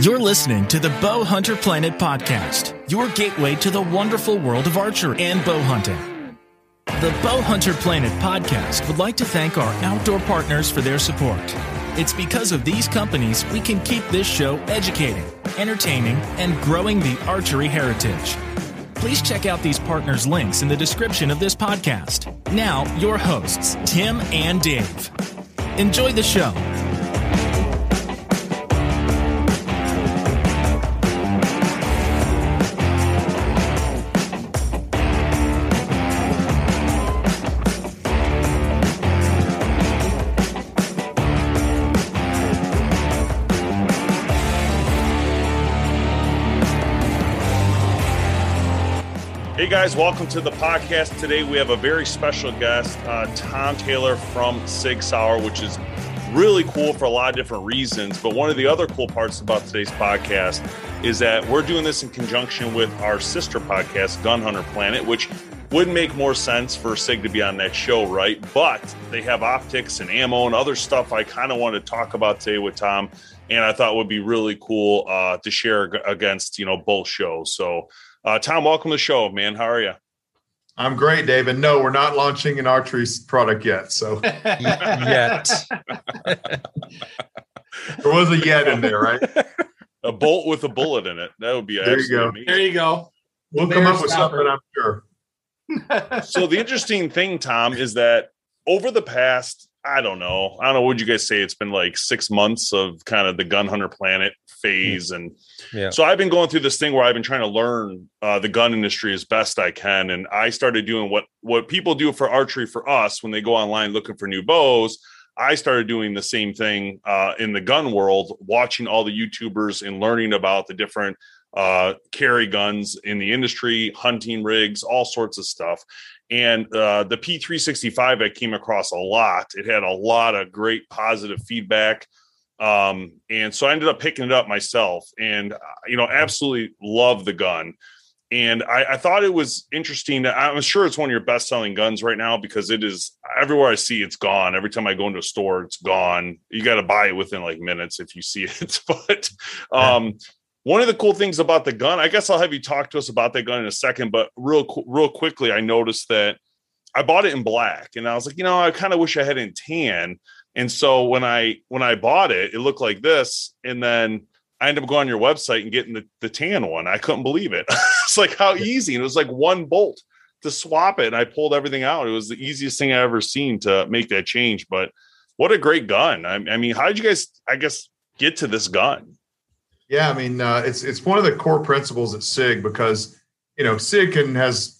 You're listening to the Bow Hunter Planet podcast, your gateway to the wonderful world of archery and bow hunting. The Bow Hunter Planet podcast would like to thank our outdoor partners for their support. It's because of these companies we can keep this show educating, entertaining, and growing the archery heritage. Please check out these partners' links in the description of this podcast. Now, your hosts, Tim and Dave. Enjoy the show. Guys, welcome to the podcast. Today we have a very special guest, uh, Tom Taylor from Sig Sauer, which is really cool for a lot of different reasons. But one of the other cool parts about today's podcast is that we're doing this in conjunction with our sister podcast, Gun Hunter Planet, which would make more sense for Sig to be on that show, right? But they have optics and ammo and other stuff I kind of want to talk about today with Tom, and I thought would be really cool uh, to share against you know both shows. So. Uh, Tom, welcome to the show, man. How are you? I'm great, David. No, we're not launching an archery product yet. So yet. there was a yet in there, right? a bolt with a bullet in it. That would be there. You go. Amazing. There you go. We'll come up with something, I'm sure. so the interesting thing, Tom, is that over the past, I don't know, I don't know, what you guys say? It's been like six months of kind of the gun hunter planet phase. And yeah. so i've been going through this thing where i've been trying to learn uh, the gun industry as best i can. And i started doing what what people do for archery for us when they go online looking for new bows. I started doing the same thing uh, in the gun world watching all the youtubers and learning about the different uh, carry guns in the industry hunting rigs all sorts of stuff. And uh, the p365 i came across a lot. It had a lot of great positive feedback um, and so I ended up picking it up myself and, uh, you know, absolutely love the gun. And I, I thought it was interesting. I'm sure it's one of your best selling guns right now because it is everywhere I see it's gone. Every time I go into a store, it's gone. You got to buy it within like minutes if you see it. but um, one of the cool things about the gun, I guess I'll have you talk to us about that gun in a second. But real, real quickly, I noticed that I bought it in black, and I was like, you know, I kind of wish I had it in tan and so when I when I bought it, it looked like this, and then I ended up going on your website and getting the, the tan one. I couldn't believe it. it's like how easy. And it was like one bolt to swap it. And I pulled everything out. It was the easiest thing I ever seen to make that change. But what a great gun. I, I mean, how did you guys, I guess, get to this gun? Yeah, I mean, uh, it's it's one of the core principles at SIG because you know SIG can has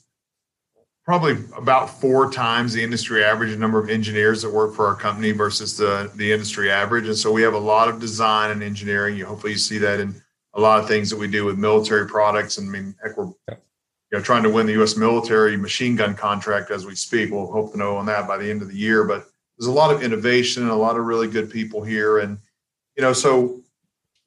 probably about four times the industry average number of engineers that work for our company versus the, the industry average. And so we have a lot of design and engineering. You hopefully you see that in a lot of things that we do with military products. And I mean, heck, we're you know trying to win the U.S. military machine gun contract as we speak. We'll hope to know on that by the end of the year. But there's a lot of innovation and a lot of really good people here. And you know, so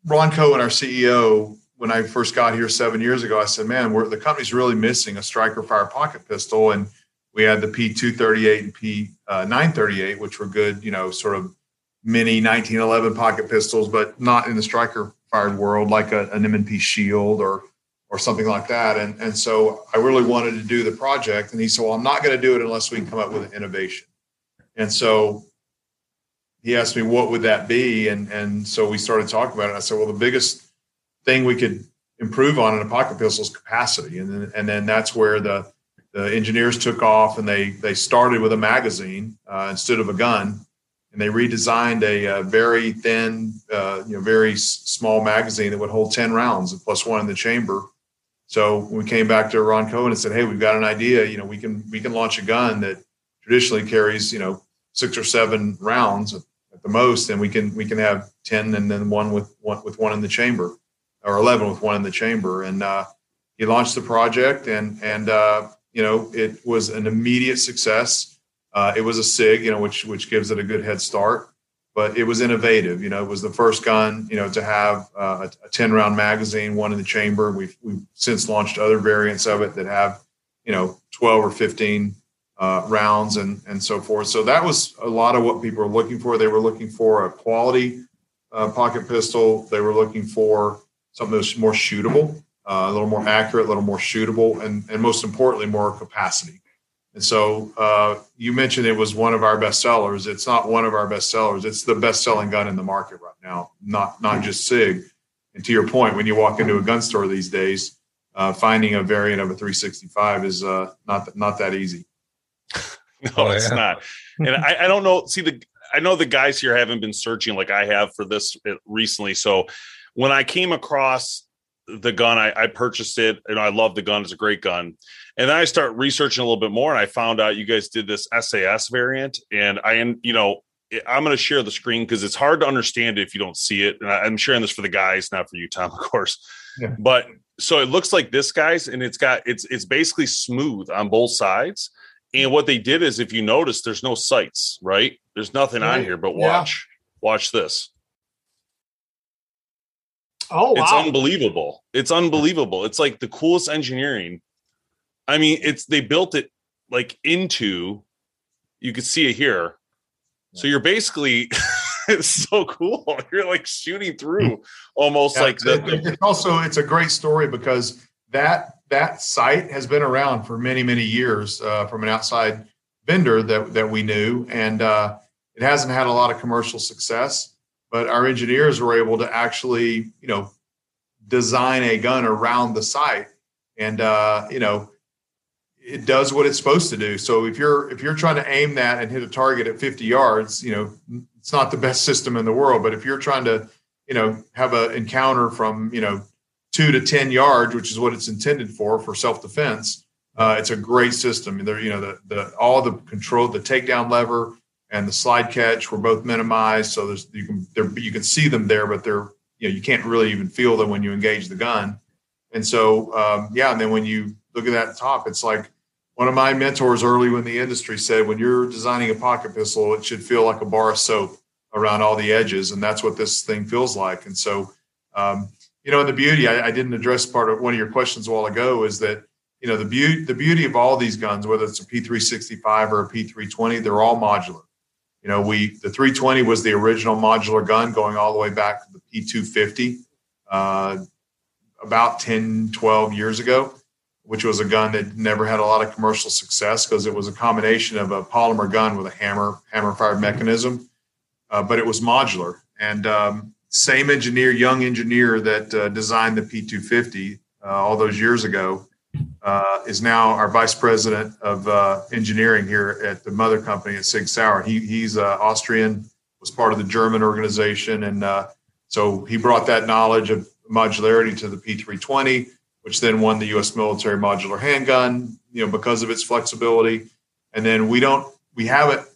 Ron Cohen, our CEO, when I first got here seven years ago, I said, "Man, the company's really missing a striker fire pocket pistol." And we had the P238 and P938, uh, which were good, you know, sort of mini 1911 pocket pistols, but not in the striker fired world like a, an M&P Shield or or something like that. And and so I really wanted to do the project, and he said, "Well, I'm not going to do it unless we can come up with an innovation." And so he asked me, "What would that be?" And and so we started talking about it. I said, "Well, the biggest thing we could improve on in a pocket pistol is capacity. And then, and then that's where the, the engineers took off and they, they started with a magazine uh, instead of a gun. And they redesigned a, a very thin, uh, you know, very small magazine that would hold 10 rounds plus one in the chamber. So we came back to Ron Cohen and said, Hey, we've got an idea. You know, we can, we can launch a gun that traditionally carries, you know, six or seven rounds at the most, and we can we can have ten and then one with one with one in the chamber, or eleven with one in the chamber. And uh, he launched the project, and and uh, you know it was an immediate success. Uh, it was a Sig, you know, which which gives it a good head start. But it was innovative. You know, it was the first gun, you know, to have uh, a, a ten round magazine, one in the chamber. We've we've since launched other variants of it that have, you know, twelve or fifteen uh, rounds and and so forth. So that was a lot of what people were looking for. They were looking for a quality uh, pocket pistol. They were looking for something that's more shootable, uh, a little more accurate, a little more shootable, and and most importantly, more capacity. And so uh, you mentioned it was one of our best sellers. It's not one of our best sellers. It's the best selling gun in the market right now, not not just Sig. And to your point, when you walk into a gun store these days, uh, finding a variant of a 365 is uh, not not that easy. no, oh, it's yeah. not. And I, I don't know. See the I know the guys here haven't been searching like I have for this uh, recently. So when I came across the gun, I, I purchased it and I love the gun. It's a great gun. And then I start researching a little bit more and I found out you guys did this SAS variant. And I am, you know, I'm going to share the screen because it's hard to understand it if you don't see it. And I'm sharing this for the guys, not for you, Tom, of course. Yeah. But so it looks like this, guys, and it's got it's it's basically smooth on both sides. And what they did is, if you notice, there's no sights, right? There's nothing on mm-hmm. here, but watch, yeah. watch this. Oh, it's unbelievable. It's unbelievable. It's like the coolest engineering. I mean, it's they built it like into. You can see it here. So you're basically it's so cool. You're like shooting through almost yeah, like the, the, It's also it's a great story because that that sight has been around for many many years uh, from an outside vendor that that we knew, and uh, it hasn't had a lot of commercial success. But our engineers were able to actually, you know, design a gun around the sight, and uh, you know, it does what it's supposed to do. So if you're if you're trying to aim that and hit a target at 50 yards, you know, it's not the best system in the world. But if you're trying to, you know, have an encounter from you know two to 10 yards, which is what it's intended for, for self defense. Uh, it's a great system. There, you know, the, the, all the control, the takedown lever and the slide catch were both minimized. So there's, you can, you can see them there, but they're, you know, you can't really even feel them when you engage the gun. And so, um, yeah. And then when you look at that top, it's like one of my mentors early in the industry said, when you're designing a pocket pistol, it should feel like a bar of soap around all the edges. And that's what this thing feels like. And so, um, you know, the beauty I, I, didn't address part of one of your questions a while ago is that you know the beauty the beauty of all these guns, whether it's a P365 or a P320, they're all modular. You know, we the 320 was the original modular gun going all the way back to the P250 uh, about 10, 12 years ago, which was a gun that never had a lot of commercial success because it was a combination of a polymer gun with a hammer hammer fired mechanism, uh, but it was modular. And um, same engineer, young engineer that uh, designed the P250 uh, all those years ago, uh, is now our vice president of uh, engineering here at the mother company at Sig Sauer. He, he's uh, Austrian, was part of the German organization, and uh, so he brought that knowledge of modularity to the P320, which then won the U.S. military modular handgun, you know, because of its flexibility. And then we don't, we haven't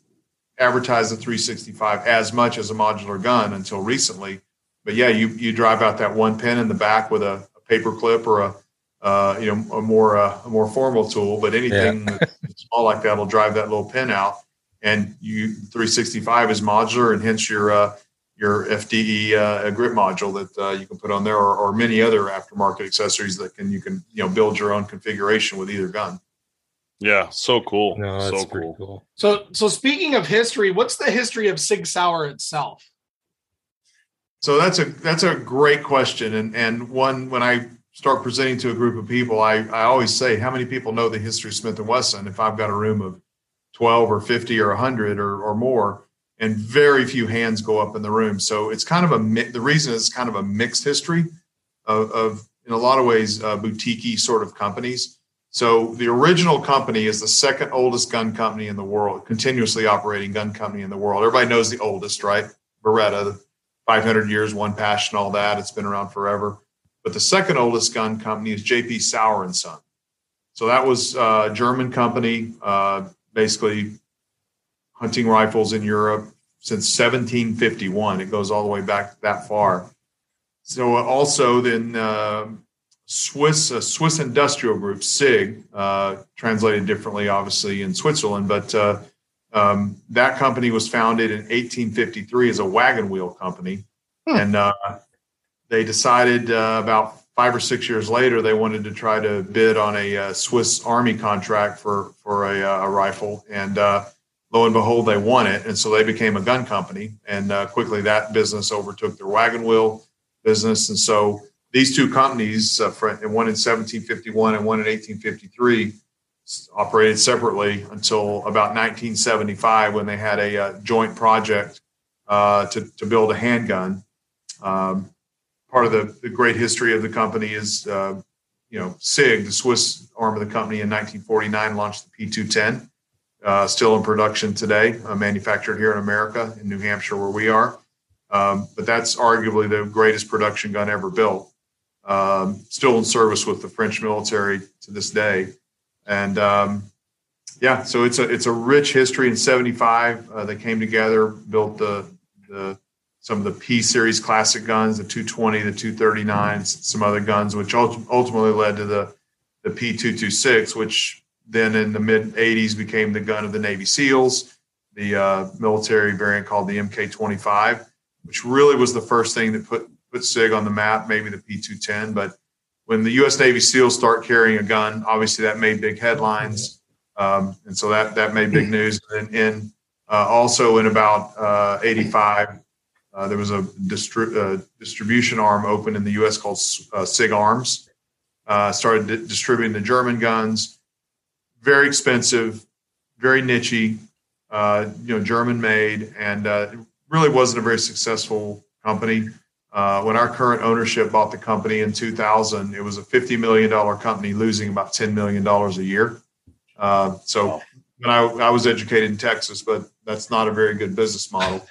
advertised the 365 as much as a modular gun until recently but yeah, you you drive out that one pin in the back with a, a paper clip or a uh, you know a more uh, a more formal tool. But anything yeah. small like that will drive that little pin out. And you 365 is modular, and hence your uh, your FDE uh, grip module that uh, you can put on there, or, or many other aftermarket accessories that can you can you know build your own configuration with either gun. Yeah, so cool. No, so cool. cool. So so speaking of history, what's the history of Sig Sauer itself? So that's a that's a great question, and and one when I start presenting to a group of people, I I always say, how many people know the history of Smith and Wesson? If I've got a room of twelve or fifty or hundred or or more, and very few hands go up in the room. So it's kind of a the reason is kind of a mixed history of, of in a lot of ways uh, boutique sort of companies. So the original company is the second oldest gun company in the world, continuously operating gun company in the world. Everybody knows the oldest, right? Beretta, 500 years, one passion, all that. It's been around forever. But the second oldest gun company is JP Sauer and Son. So that was a German company, uh, basically hunting rifles in Europe since 1751. It goes all the way back that far. So also then uh, Swiss uh, Swiss Industrial Group SIG, uh, translated differently, obviously in Switzerland, but uh, um, that company was founded in 1853 as a wagon wheel company, hmm. and uh, they decided uh, about five or six years later they wanted to try to bid on a, uh, Swiss Army contract for for a, a rifle, and lo and behold, they won it, and so they became a gun company, and quickly that business overtook their wagon wheel business, and so these two companies, uh, one in 1751 and one in 1853, operated separately until about 1975 when they had a, uh, joint project uh, to, to build a handgun. Um, part of the, the great history of the company is, uh, you know, SIG, the Swiss arm of the company, in 1949 launched the P210, uh, still in production today, uh, manufactured here in America, in New Hampshire, where we are. Um, but that's arguably the greatest production gun ever built um, still in service with the French military to this day. And um, yeah, so it's a it's a rich history. In '75, uh, they came together, built the the some of the P series classic guns, the 220, the 239, some other guns, which ultimately led to the the P226, which then in the mid 80s became the gun of the Navy SEALs, the uh, military variant called the MK25, which really was the first thing that put put SIG on the map, maybe the P210. But when the U.S. Navy SEALs start carrying a gun, obviously that made big headlines, um, and so that that made big news. And in uh, also in about uh, 85, uh, there was a distri- uh, distribution arm open in the U.S. called uh, SIG Arms. Uh, started di- distributing the German guns, very expensive, very nichey, you know, German made, and it really wasn't a very successful company. Uh, when our current ownership bought the company in 2000, it was a $50 million company losing about $10 million a year. Uh, so when I, I, was educated in Texas, but that's not a very good business model.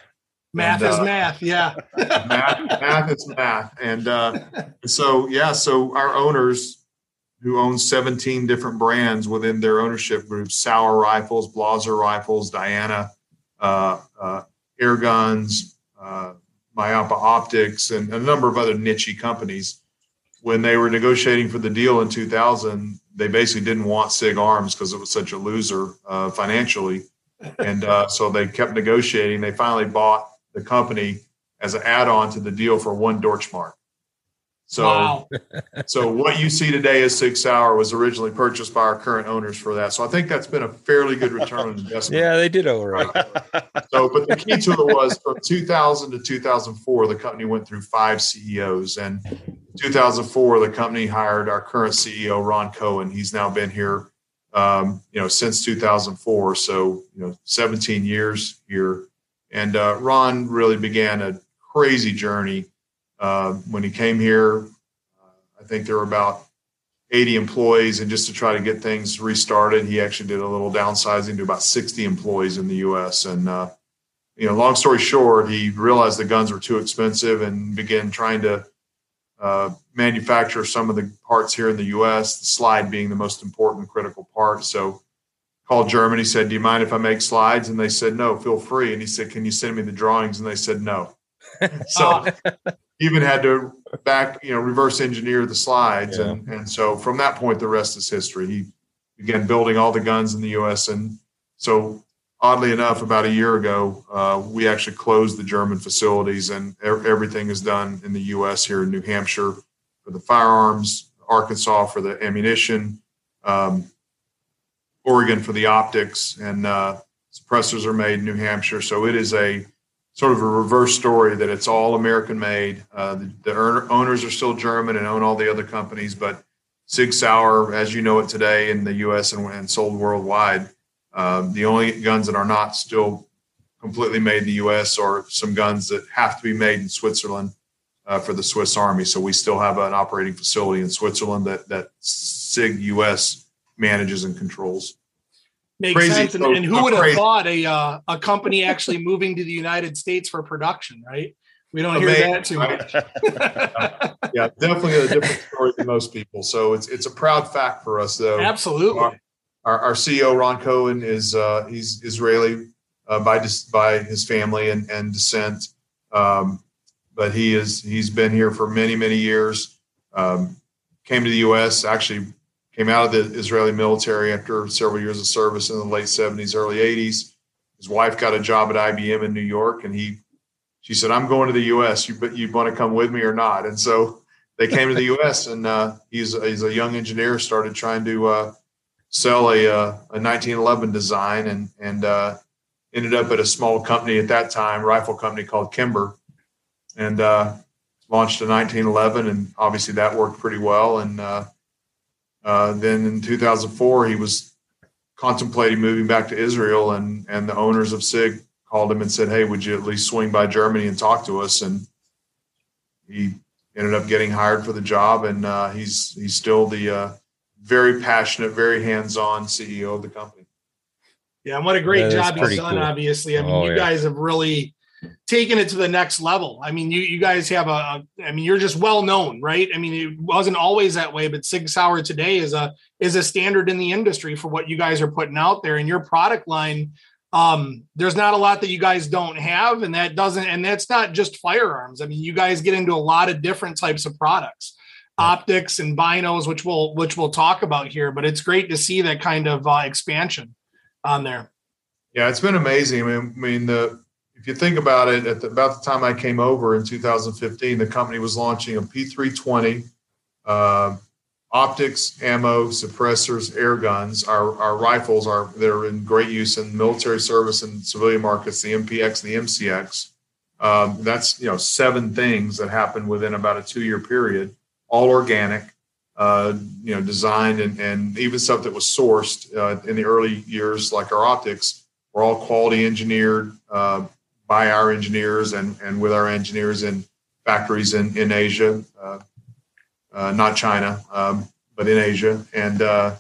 Math and, is uh, math, yeah. math, math is math, and uh, so yeah. So our owners, who own 17 different brands within their ownership groups: Sauer Rifles, Blaser Rifles, Diana uh, uh, Air Guns, Maipa Optics, and a number of other niche companies. When they were negotiating for the deal in 2000, they basically didn't want SIG Arms because it was such a loser uh, financially. And uh, so they kept negotiating. They finally bought the company as an add on to the deal for one Deutschmark. So, wow. so what you see today as Sig Sauer was originally purchased by our current owners for that. So I think that's been a fairly good return on investment. yeah, they did all right. so, but the key to it was from 2000 to 2004, the company went through five CEOs, and 2004, the company hired our current CEO Ron Cohen. He's now been here, um, you know, since 2004. So, you know, 17 years here, and uh, Ron really began a crazy journey uh, when he came here, I think there were about 80 employees, and just to try to get things restarted, he actually did a little downsizing to about 60 employees in the U.S. And uh, you know, long story short, he realized the guns were too expensive and began trying to uh, manufacture some of the parts here in the U.S. The slide being the most important critical part. So called Germany, said, "Do you mind if I make slides?" And they said, "No, feel free." And he said, "Can you send me the drawings?" And they said, "No." so even had to back, you know, reverse engineer the slides. Yeah. And, and so from that point, the rest is history. He began building all the guns in the U.S. And so, oddly enough, about a year ago, uh, we actually closed the German facilities and everything is done in the U.S. here in New Hampshire for the firearms, Arkansas for the ammunition, um, Oregon for the optics, and uh, suppressors are made in New Hampshire. So it is a sort of a reverse story that it's all American made. Uh, the, the owners are still German and own all the other companies, but Sig Sauer, as you know it today in the U.S. and, and sold worldwide, uh, the only guns that are not still completely made in the U.S. are some guns that have to be made in Switzerland uh, for the Swiss Army. So we still have an operating facility in Switzerland that that Sig U.S. manages and controls. Makes crazy, sense. And, so, and who would have crazy. thought a uh, a company actually moving to the United States for production, right? We don't hear that too much. yeah, definitely a different story than most people. So it's it's a proud fact for us, though. Absolutely. Our, our, our CEO Ron Cohen is uh, he's Israeli uh, by by his family and, and descent. Um, but he is he's been here for many many years. Um, came to the U.S. Actually, came out of the Israeli military after several years of service in the late 70s, early 80s. His wife got a job at IBM in New York, and he she said, "I'm going to the U.S. You but you want to come with me or not?" And so they came to the U.S. and uh, he's he's a young engineer. Started trying to uh, sell a, uh, a 1911 design and and uh, ended up at a small company at that time, rifle company called Kimber, and uh, launched a 1911. And obviously that worked pretty well. And uh, then in 2004, he was contemplating moving back to Israel, and and the owners of SIG called him and said, "Hey, would you at least swing by Germany and talk to us?" And he ended up getting hired for the job, and uh, he's he's still the uh, very passionate, very hands-on CEO of the company. Yeah, and what a great job he's done. Cool. Obviously, I mean, oh, you yeah. guys have really taken it to the next level. I mean, you you guys have a, I mean, you're just well known, right? I mean, it wasn't always that way, but Sig Sauer today is a is a standard in the industry for what you guys are putting out there, and your product line um, there's not a lot that you guys don't have, and that doesn't, and that's not just firearms. I mean, you guys get into a lot of different types of products, optics and binos, which we'll which we'll talk about here. But it's great to see that kind of uh, expansion on there. Yeah, it's been amazing. I mean, I mean the if you think about it, at the, about the time I came over in 2015, the company was launching a P320. Uh, optics, ammo, suppressors, air guns. Our, our rifles are they're in great use in military service and civilian markets. The MPX, the MCX. Um, that's you know seven things that happened within about a two year period, all organic. Uh, you know, designed and, and even stuff that was sourced uh, in the early years, like our optics, were all quality engineered uh, by our engineers and, and with our engineers in factories in, in Asia. Uh, uh, not China, um, but in Asia. And uh,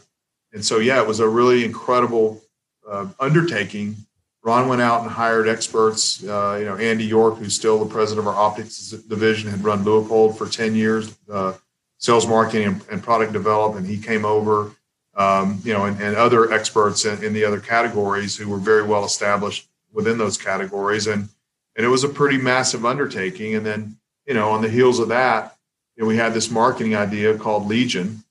and so yeah, it was a really incredible uh, undertaking. Ron went out and hired experts. Uh, you know, Andy York, who's still the president of our optics division, had run Leupold for ten years, uh, sales, marketing, and, and, product development. He came over. Um, you know, and, and other experts in, in the other categories who were very well established within those categories, and and it was a pretty massive undertaking. And then, you know, on the heels of that, you know, we had this marketing idea called Legion.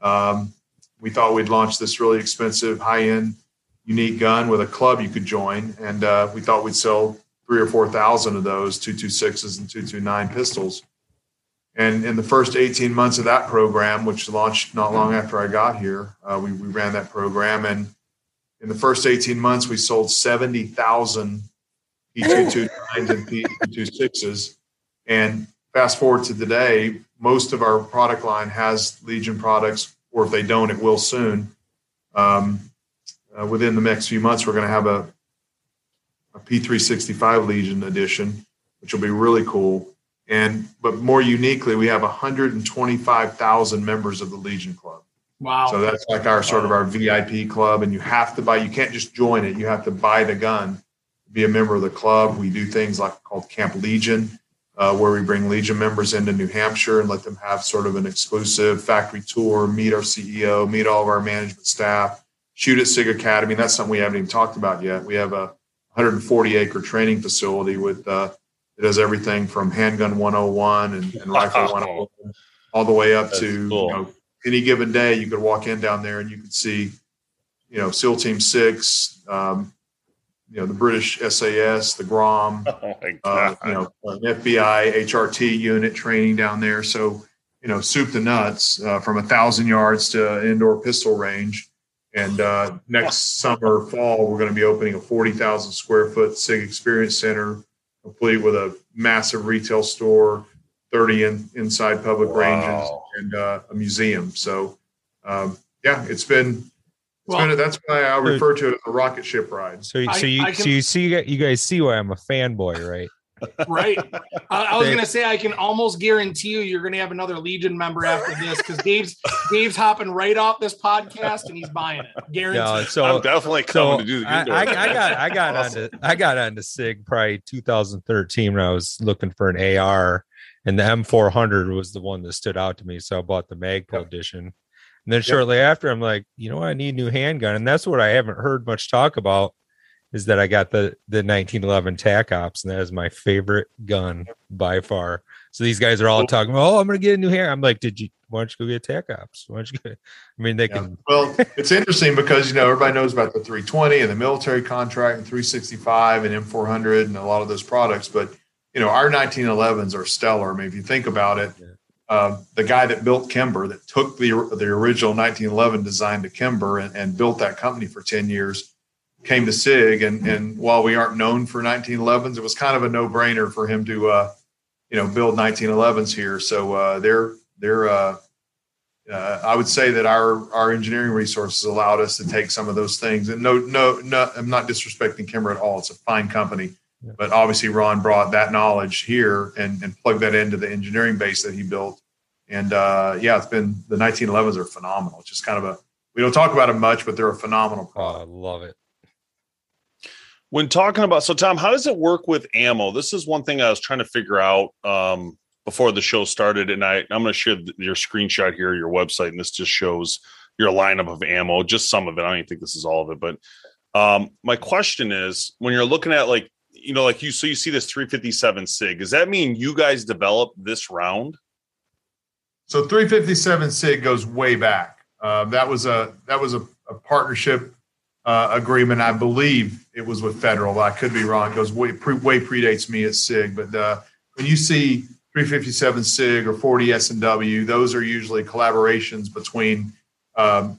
Um, we thought we'd launch this really expensive, high-end, unique gun with a club you could join, and uh, we thought we'd sell three or four thousand of those 226s and 229 pistols. And in the first 18 months of that program, which launched not long after I got here, uh, we, we ran that program. And in the first 18 months, we sold 70,000 P229s and P226s. And fast forward to today, most of our product line has Legion products, or if they don't, it will soon. Um, uh, within the next few months, we're going to have a, a P365 Legion edition, which will be really cool. And but more uniquely, we have 125,000 members of the Legion Club. Wow! So that's like our sort of our VIP club, and you have to buy. You can't just join it. You have to buy the gun, be a member of the club. We do things like called Camp Legion, uh, where we bring Legion members into New Hampshire and let them have sort of an exclusive factory tour, meet our CEO, meet all of our management staff, shoot at SIG Academy. That's something we haven't even talked about yet. We have a 140 acre training facility with uh, it does everything from handgun 101 and, and rifle 101 all the way up That's to cool. you know, any given day you could walk in down there and you could see you know SEAL Team Six, um, you know the British SAS, the GROM, oh uh, you know FBI HRT unit training down there. So you know soup to nuts uh, from a thousand yards to indoor pistol range. And uh, next summer, fall, we're going to be opening a forty thousand square foot SIG Experience Center, complete with a massive retail store, thirty in, inside public wow. ranges, and uh, a museum. So um, yeah, it's been well, that's why I refer to it as a rocket ship ride. So, so you, can, so you see, you guys see why I'm a fanboy, right? right. I, I was going to say I can almost guarantee you you're going to have another Legion member after this because Dave's Dave's hopping right off this podcast and he's buying it. Guaranteed. so I'm definitely coming so to do the. I, I, I, got I got awesome. onto I got onto Sig probably 2013 when I was looking for an AR, and the M400 was the one that stood out to me. So I bought the Magpul yep. edition and then shortly yep. after, I'm like, you know, I need a new handgun, and that's what I haven't heard much talk about is that I got the the 1911 TAC Ops, and that is my favorite gun by far. So these guys are all talking, "Oh, I'm going to get a new hair." I'm like, "Did you? Why don't you go get TAC Ops? Why don't you?" Go? I mean, they yeah. can. well, it's interesting because you know everybody knows about the 320 and the military contract and 365 and M400 and a lot of those products, but you know our 1911s are stellar. I mean, if you think about it. Uh, the guy that built Kimber, that took the the original 1911 design to Kimber and, and built that company for 10 years, came to SIG, and and while we aren't known for 1911s, it was kind of a no brainer for him to uh, you know build 1911s here. So uh, they're they're uh, uh, I would say that our our engineering resources allowed us to take some of those things. And no no no, I'm not disrespecting Kimber at all. It's a fine company. But obviously, Ron brought that knowledge here and, and plugged that into the engineering base that he built. And uh, yeah, it's been the 1911s are phenomenal. It's just kind of a we don't talk about them much, but they're a phenomenal product. Oh, I love it when talking about so tom how does it work with ammo this is one thing i was trying to figure out um, before the show started and i i'm going to share your screenshot here your website and this just shows your lineup of ammo just some of it i don't even think this is all of it but um, my question is when you're looking at like you know like you so you see this 357 sig does that mean you guys developed this round so 357 sig goes way back uh, that was a that was a, a partnership uh, agreement. I believe it was with federal. I could be wrong. It goes way, pre, way predates me at SIG. But uh, when you see 357 SIG or 40 S&W, those are usually collaborations between, um,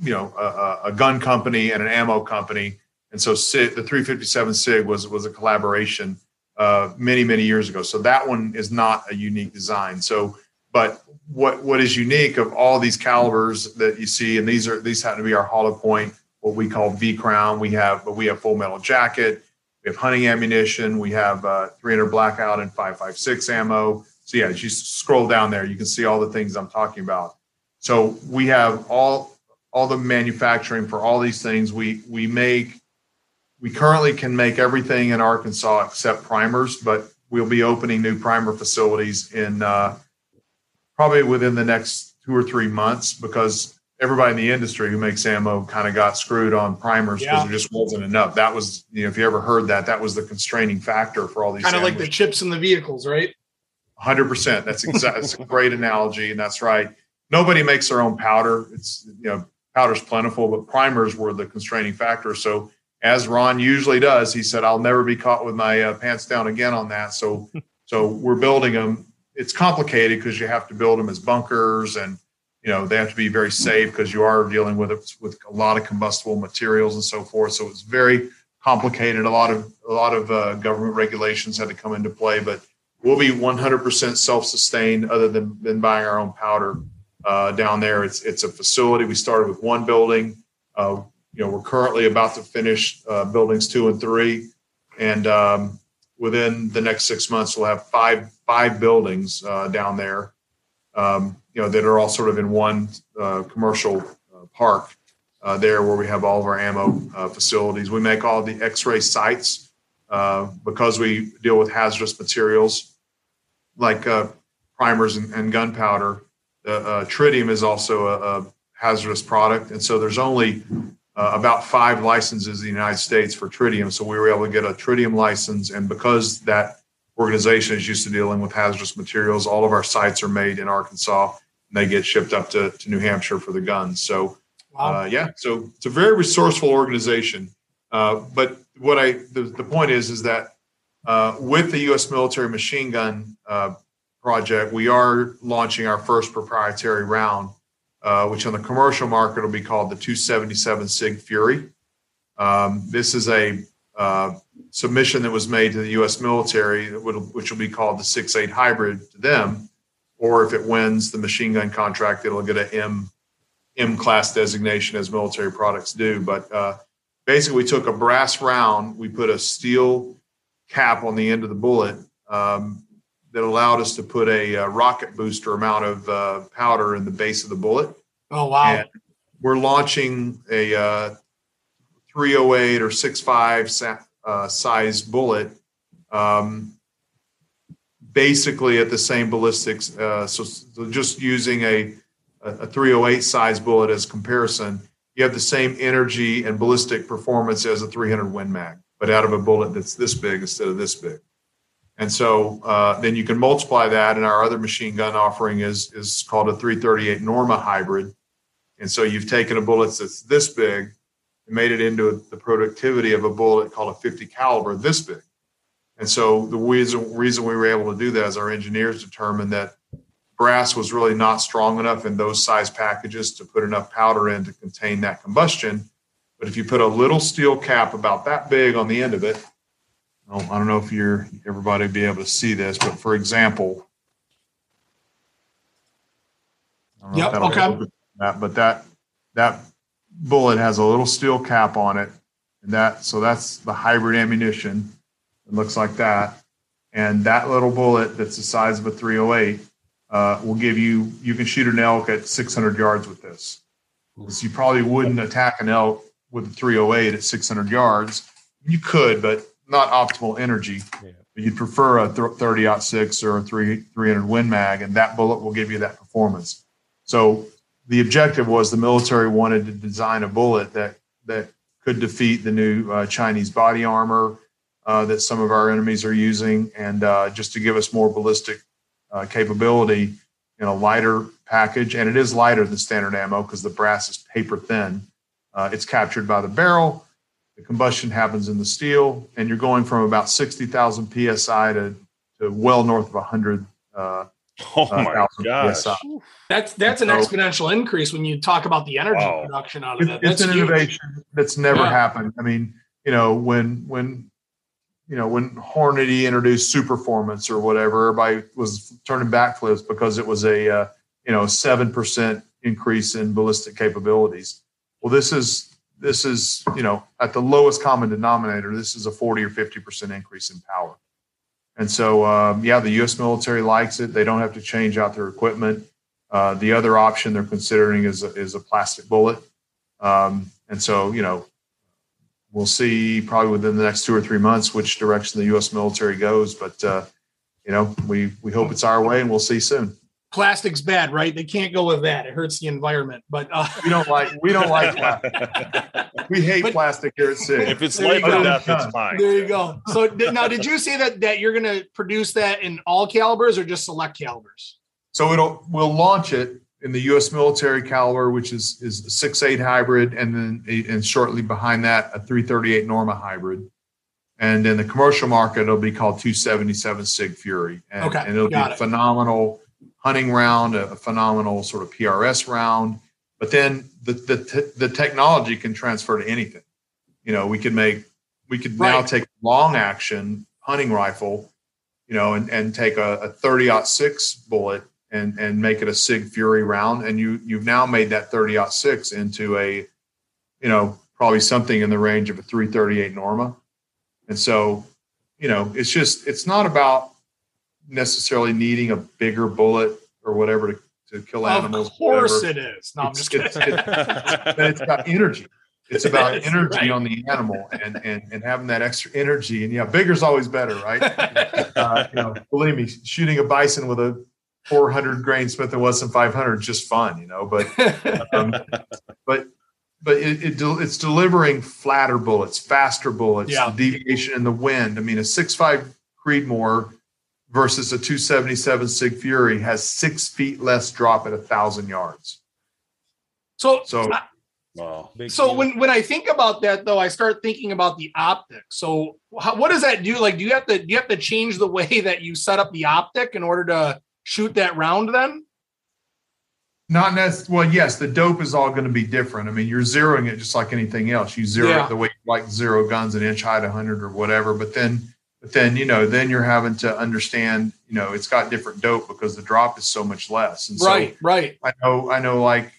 you know, a, a, gun company and an ammo company. And so the 357 SIG was was a collaboration uh, many many years ago. So that one is not a unique design. So, but what what is unique of all these calibers that you see, and these are these happen to be our hollow point what we call V Crown. We have, but we have full metal jacket. We have hunting ammunition. We have uh, 300 blackout and 556 ammo. So yeah, as you scroll down there, you can see all the things I'm talking about. So we have all all the manufacturing for all these things. We we make we currently can make everything in Arkansas except primers, but we'll be opening new primer facilities in uh, probably within the next two or three months because everybody in the industry who makes ammo kind of got screwed on primers because yeah. there just wasn't enough. That was, you know, if you ever heard that, that was the constraining factor for all these. Kind of like the chips in the vehicles, right? Hundred percent. That's exactly. that's a great analogy, and that's right. Nobody makes their own powder. It's you know, powder's plentiful, but primers were the constraining factor. So, as Ron usually does, he said, "I'll never be caught with my uh, pants down again on that." So, so we're building them. It's complicated because you have to build them as bunkers and you know they have to be very safe because you are dealing with it with a lot of combustible materials and so forth. So it's very complicated. A lot of a lot of uh, government regulations had to come into play but we'll be 100% self-sustained other than, than buying our own powder uh, down there. It's it's a facility. We started with one building. Uh, you know we're currently about to finish uh, buildings two and three and um, within the next six months we'll have five five buildings uh, down there um, you know, that are all sort of in one uh, commercial uh, park uh, there where we have all of our ammo uh, facilities. We make all the X-ray sights because we deal with hazardous materials like primers and, and gunpowder. tritium is also a, a, hazardous product, and so there's only about five licenses in the United States for tritium. So we were able to get a tritium license, and because that organization is used to dealing with hazardous materials. All of our sights are made in Arkansas and they get shipped up to, to New Hampshire for the guns. So, wow. uh, yeah, so it's a very resourceful organization. Uh, but what I, the, the point is, is that uh, with the U.S. military machine gun uh, project, we are launching our first proprietary round, uh, which on the commercial market will be called the 277 SIG Fury. Um, this is a uh, submission that was made to the U.S. military, which will be called the 6.8 hybrid to them, or if it wins the machine gun contract, it'll get an M M class designation as military products do. But uh, basically, we took a brass round, we put a steel cap on the end of the bullet um, that allowed us to put a, a uh, rocket booster amount of uh, powder in the base of the bullet. Oh wow! And we're launching a uh, 308 or 65 uh, size bullet, um, basically at the same ballistics. Uh, so, so, just using a, a 308 size bullet as comparison, you have the same energy and ballistic performance as a 300 Win Mag, but out of a bullet that's this big instead of this big. And so uh, then you can multiply that. And our other machine gun offering is is called a 338 Norma hybrid. And so you've taken a bullet that's this big and made it into the productivity of a bullet called a 50 caliber this big. And so the reason, reason we were able to do that is our engineers determined that brass was really not strong enough in those size packages to put enough powder in to contain that combustion. But if you put a little steel cap about that big on the end of it, I don't know if you're everybody be able to see this, but for example, yep, okay. That, but that that bullet has a little steel cap on it, and that so that's the hybrid ammunition. It looks like that, and that little bullet that's the size of a 308 uh, will give you you can shoot an elk at 600 yards with this. So you probably wouldn't attack an elk with a 308 at 600 yards. You could, but not optimal energy. Yeah. You'd prefer a 30 out six or a 3 300 Win Mag, and that bullet will give you that performance. So the objective was the military wanted to design a bullet that that could defeat the new uh, Chinese body armor uh, that some of our enemies are using, and uh, just to give us more ballistic uh, capability in a lighter package. And it is lighter than standard ammo because the brass is paper thin. Uh, it's captured by the barrel. The combustion happens in the steel, and you're going from about 60,000 psi to, to well north of 100. Uh, oh my gosh! PSI. That's that's an so, exponential increase when you talk about the energy wow. production out of that. It's an huge. innovation that's never yeah. happened. I mean, you know, when when you know, when Hornady introduced Superformance or whatever, everybody was turning backflips because it was a, uh, you know, seven percent increase in ballistic capabilities. Well, this is this is you know at the lowest common denominator. This is a forty or fifty percent increase in power. And so, um, yeah, the U.S. military likes it. They don't have to change out their equipment. Uh, the other option they're considering is a, is a plastic bullet. Um, and so, you know, we'll see probably within the next two or three months which direction the U.S. military goes. But uh, you know, we we hope it's our way, and we'll see soon. Plastic's bad, right? They can't go with that; it hurts the environment. But uh, we don't like we don't like plastic. we hate but, plastic here at SIG. If it's life or death, it's fine. There you go. So now, did you say that that you're going to produce that in all calibers or just select calibers? So it'll we'll launch it in the U.S. military caliber, which is is a six eight hybrid, and then and shortly behind that a 338 Norma hybrid. And in the commercial market, it'll be called 277 Sig Fury, and, okay, and it'll be a phenomenal hunting round, a, phenomenal sort of PRS round. But then the the the technology can transfer to anything. You know, we could make we could right. now take long action hunting rifle, you know, and and take a, a 30 six bullet and and make it a Sig Fury round, and you you've now made that 30 six into a, you know, probably something in the range of a 338 Norma, and so, you know, it's just it's not about necessarily needing a bigger bullet or whatever to, to kill animals. Of course, whatever. it is. No, it's, I'm just kidding. It's, it's, it's about energy. It's about it energy right. on the animal and, and and having that extra energy. And yeah, bigger's always better, right? uh, you know, believe me, shooting a bison with a 400 grain Smith and Wesson 500 just fun, you know. But um, but but it, it, it's delivering flatter bullets, faster bullets, yeah. deviation in the wind. I mean, a six five Creedmoor versus a 277 Sig Fury has six feet less drop at a thousand yards. So so. I, Wow. So when, when I think about that though, I start thinking about the optics. So how, what does that do? Like, do you have to do you have to change the way that you set up the optic in order to shoot that round then? Not necessarily. Well, yes, the dope is all going to be different. I mean, you're zeroing it just like anything else. You zero yeah. it the way you like zero guns an inch high to 100 or whatever. But then, but then you know, then you're having to understand. You know, it's got different dope because the drop is so much less. And right, so right. I know, I know. Like,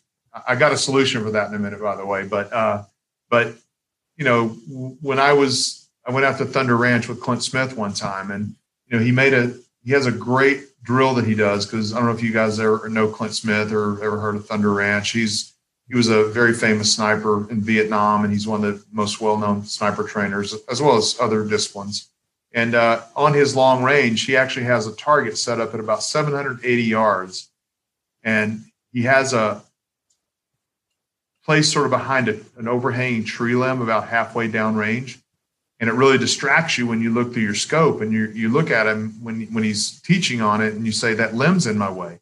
I got a solution for that in a minute, by the way. But, uh, but you know, when I was, I went out to Thunder Ranch with Clint Smith one time, and you know, he made a, he has a great drill that he does because I don't know if you guys ever know Clint Smith or ever heard of Thunder Ranch. He's he was a very famous sniper in Vietnam, and he's one of the most well-known sniper trainers, as well as other disciplines. And uh, on his long range, he actually has a target set up at about 780 yards, and he has a place sort of behind a, an overhanging tree limb about halfway down range. And it really distracts you when you look through your scope and you you look at him when when he's teaching on it and you say that limb's in my way,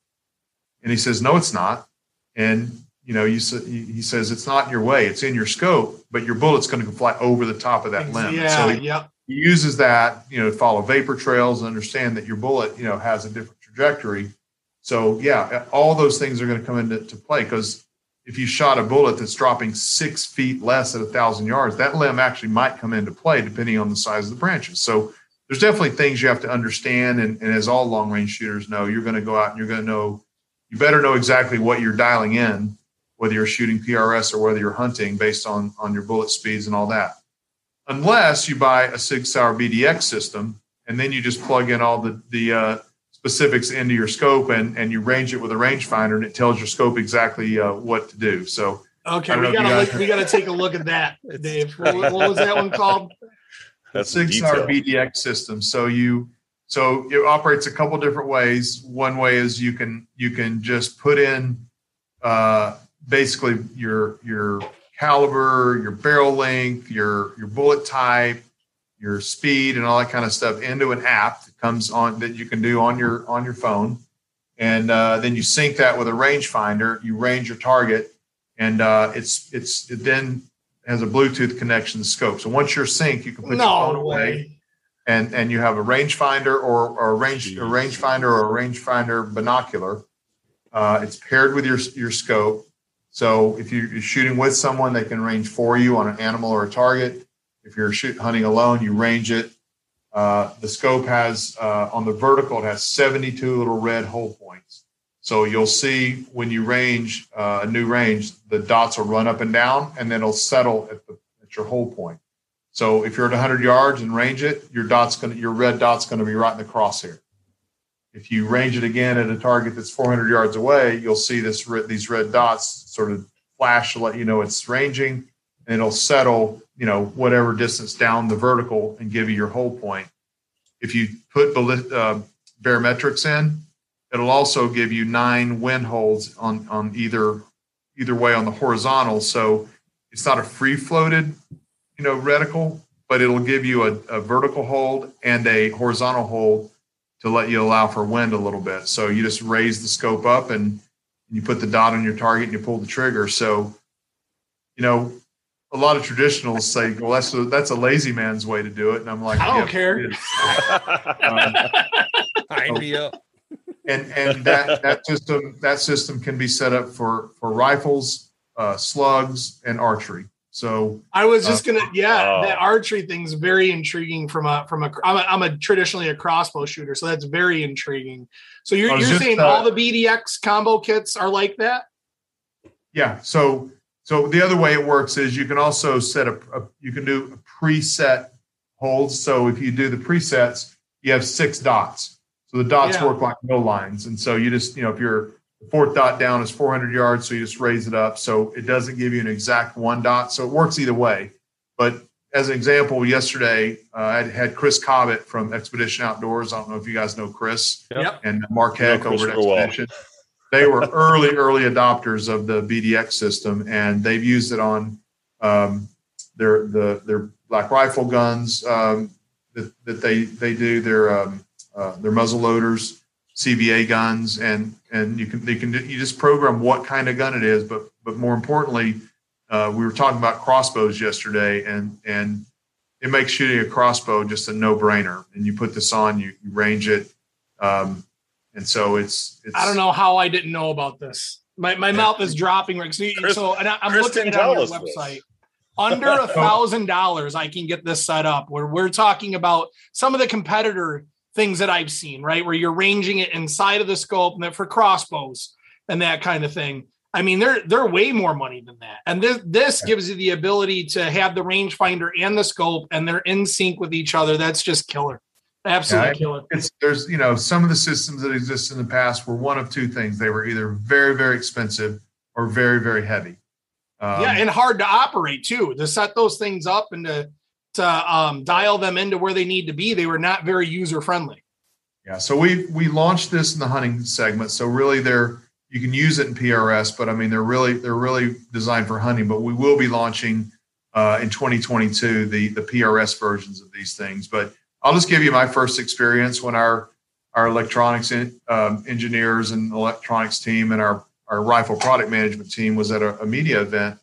and he says no, it's not. And you know, you he says it's not in your way, it's in your scope, but your bullet's going to fly over the top of that limb. Yeah, so he, yep. Uses that, you know, to follow vapor trails and understand that your bullet, you know, has a different trajectory. So yeah, all those things are going to come into play because if you shot a bullet that's dropping six feet less at a thousand yards, that limb actually might come into play depending on the size of the branches. So there's definitely things you have to understand. And, and as all long range shooters know, you're going to go out and you're going to know, you better know exactly what you're dialing in, whether you're shooting PRS or whether you're hunting based on, on your bullet speeds and all that. Unless you buy a Sig Sauer BDX system and then you just plug in all the, the, uh, specifics into your scope and, and you range it with a rangefinder and it tells your scope exactly uh, what to do. So okay, we gotta look, we gotta take a look at that, Dave. What, what was that one called? That's Sig Sauer BDX system. So you so it operates a couple different ways. One way is you can you can just put in uh, basically your your caliber, your barrel length, your your bullet type, your speed, and all that kind of stuff into an app that comes on that you can do on your on your phone, and uh, then you sync that with a rangefinder. You range your target, and uh, it's it's it then has a Bluetooth connection to scope. So once you're synced, you can put no your phone way. away, and and you have a rangefinder or, or a range a rangefinder or a rangefinder binocular. Uh, it's paired with your your scope. So if you're shooting with someone, they can range for you on an animal or a target. If you're shoot, hunting alone, you range it uh, the scope has uh, on the vertical, it has 72 little red hold points. So you'll see when you range uh, a new range, the dots will run up and down, and then it'll settle at, the, at your hold point. So if you're at 100 yards and range it, your dot's going your red dot's going to be right in the crosshair. If you range it again at a target that's 400 yards away, you'll see this these red dots sort of flash to let you know it's ranging, and it'll settle you know whatever distance down the vertical and give you your hold point. If you put uh, barometrics in, it'll also give you nine wind holds on on either either way on the horizontal. So it's not a free floated you know reticle, but it'll give you a, a vertical hold and a horizontal hold to let you allow for wind a little bit. So you just raise the scope up and you put the dot on your target and you pull the trigger. So, you know, a lot of traditionalists say, "Well, that's a, that's a lazy man's way to do it," and I'm like, "I don't yeah, care." um, so, and and that that system that system can be set up for for rifles, uh, slugs, and archery. So I was just uh, gonna, yeah, oh. that archery thing's very intriguing. From a from a I'm, a, I'm a traditionally a crossbow shooter, so that's very intriguing. So you're you're saying uh, all the BDX combo kits are like that? Yeah. So so the other way it works is you can also set a, a you can do a preset holds. So if you do the presets, you have six dots. So the dots yeah. work like no lines. And so you just, you know, if your fourth dot down is 400 yards, so you just raise it up. So it doesn't give you an exact one dot. So it works either way. But as an example, yesterday uh, I had Chris Cobbett from Expedition Outdoors. I don't know if you guys know Chris yep. and Mark Heck over at Expedition. They were early, early adopters of the BDX system, and they've used it on um, their the their black rifle guns um, that, that they they do their um, uh, their muzzle loaders, CVA guns, and and you can they can you just program what kind of gun it is, but but more importantly, uh, we were talking about crossbows yesterday, and and it makes shooting a crossbow just a no brainer. And you put this on, you, you range it. Um, and so it's, it's I don't know how I didn't know about this. My my yeah. mouth is dropping. Right? So, Chris, so and I, am looking at on your website. Under a thousand dollars, I can get this set up. Where we're talking about some of the competitor things that I've seen, right? Where you're ranging it inside of the scope and for crossbows and that kind of thing. I mean, they're they're way more money than that. And this this gives you the ability to have the rangefinder and the scope, and they're in sync with each other. That's just killer. Absolutely yeah, kill it. It's, there's, you know, some of the systems that exist in the past were one of two things. They were either very, very expensive or very, very heavy. Um, yeah, and hard to operate too. To set those things up and to to um, dial them into where they need to be, they were not very user friendly. Yeah, so we we launched this in the hunting segment. So really, they're you can use it in PRS, but I mean they're really they're really designed for hunting. But we will be launching uh, in 2022 the the PRS versions of these things. But I'll just give you my first experience when our our electronics in, um, engineers and electronics team and our our rifle product management team was at a, a media event.